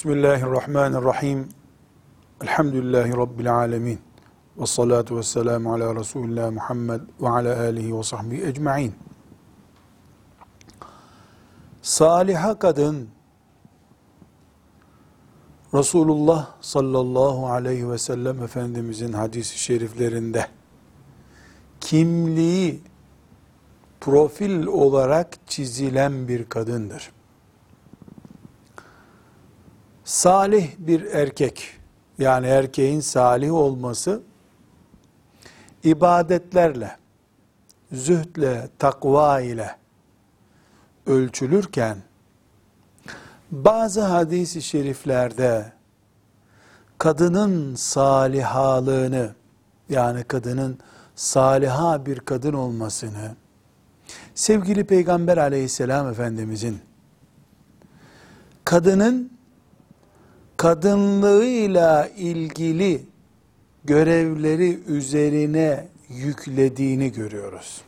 Bismillahirrahmanirrahim. Elhamdülillahi Rabbil alemin. Ve salatu ve selamu ala Resulullah Muhammed ve ala alihi ve sahbihi ecma'in. Saliha kadın, Resulullah sallallahu aleyhi ve sellem Efendimizin hadisi şeriflerinde kimliği profil olarak çizilen bir kadındır. Salih bir erkek, yani erkeğin salih olması, ibadetlerle, zühdle, takva ile ölçülürken, bazı hadis-i şeriflerde, kadının salihalığını, yani kadının saliha bir kadın olmasını, sevgili Peygamber aleyhisselam Efendimizin, kadının kadınlığıyla ilgili görevleri üzerine yüklediğini görüyoruz.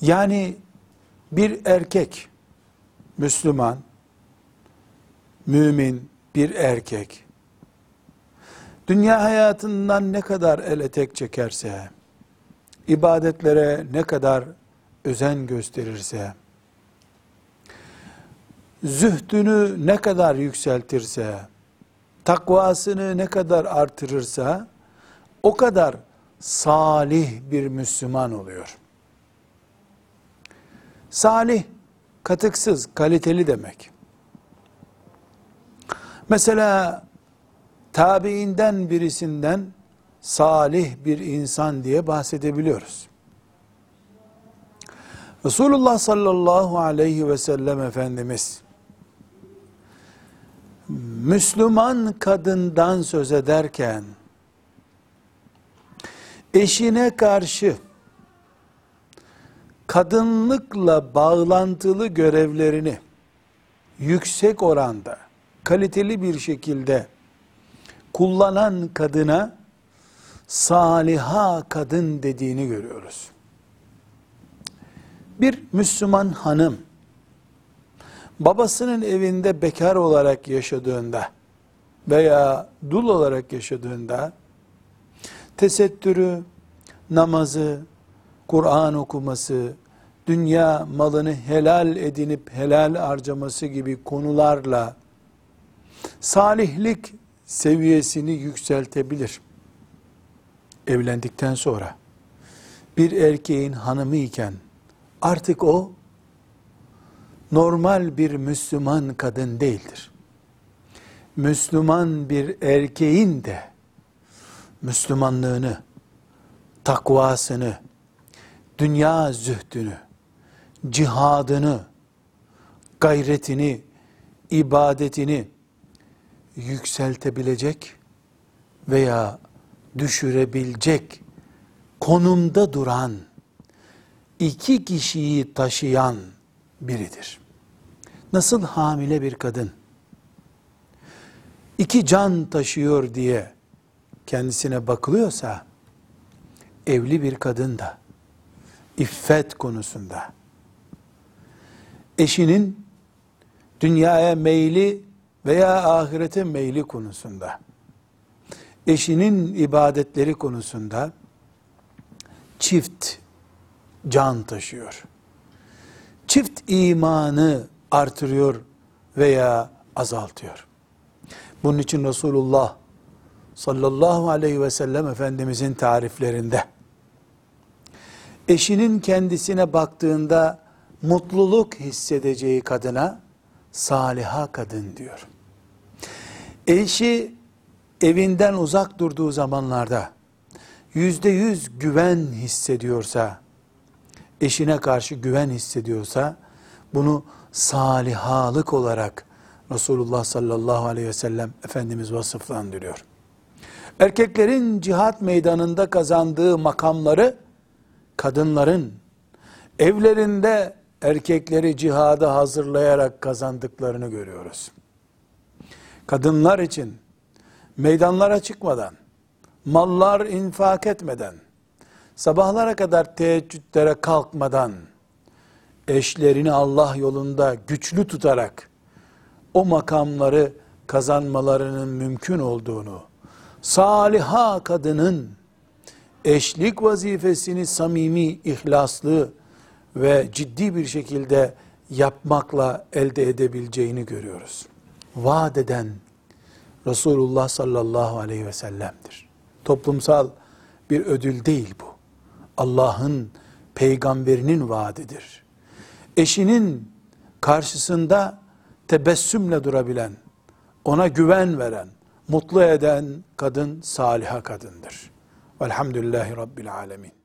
Yani bir erkek, Müslüman, mümin bir erkek, dünya hayatından ne kadar el etek çekerse, ibadetlere ne kadar özen gösterirse, zühdünü ne kadar yükseltirse, takvasını ne kadar artırırsa, o kadar salih bir Müslüman oluyor. Salih, katıksız, kaliteli demek. Mesela tabiinden birisinden salih bir insan diye bahsedebiliyoruz. Resulullah sallallahu aleyhi ve sellem Efendimiz Müslüman kadından söz ederken eşine karşı kadınlıkla bağlantılı görevlerini yüksek oranda, kaliteli bir şekilde kullanan kadına saliha kadın dediğini görüyoruz. Bir Müslüman hanım babasının evinde bekar olarak yaşadığında veya dul olarak yaşadığında tesettürü, namazı, Kur'an okuması, dünya malını helal edinip helal harcaması gibi konularla salihlik seviyesini yükseltebilir. Evlendikten sonra bir erkeğin hanımı iken artık o normal bir Müslüman kadın değildir. Müslüman bir erkeğin de Müslümanlığını, takvasını, dünya zühdünü, cihadını, gayretini, ibadetini yükseltebilecek veya düşürebilecek konumda duran, iki kişiyi taşıyan biridir. Nasıl hamile bir kadın? İki can taşıyor diye kendisine bakılıyorsa evli bir kadın da iffet konusunda. Eşinin dünyaya meyli veya ahirete meyli konusunda. Eşinin ibadetleri konusunda çift can taşıyor. Çift imanı artırıyor veya azaltıyor. Bunun için Resulullah sallallahu aleyhi ve sellem Efendimizin tariflerinde eşinin kendisine baktığında mutluluk hissedeceği kadına saliha kadın diyor. Eşi evinden uzak durduğu zamanlarda yüzde yüz güven hissediyorsa, eşine karşı güven hissediyorsa, bunu salihalık olarak Resulullah sallallahu aleyhi ve sellem Efendimiz vasıflandırıyor. Erkeklerin cihat meydanında kazandığı makamları, kadınların evlerinde erkekleri cihada hazırlayarak kazandıklarını görüyoruz. Kadınlar için meydanlara çıkmadan, mallar infak etmeden, sabahlara kadar teheccüdlere kalkmadan, eşlerini Allah yolunda güçlü tutarak, o makamları kazanmalarının mümkün olduğunu, saliha kadının eşlik vazifesini samimi, ihlaslı ve ciddi bir şekilde yapmakla elde edebileceğini görüyoruz. Vaat eden Resulullah sallallahu aleyhi ve sellem'dir. Toplumsal bir ödül değil bu. Allah'ın peygamberinin vaadidir. Eşinin karşısında tebessümle durabilen, ona güven veren, mutlu eden kadın saliha kadındır. Velhamdülillahi Rabbil Alemin.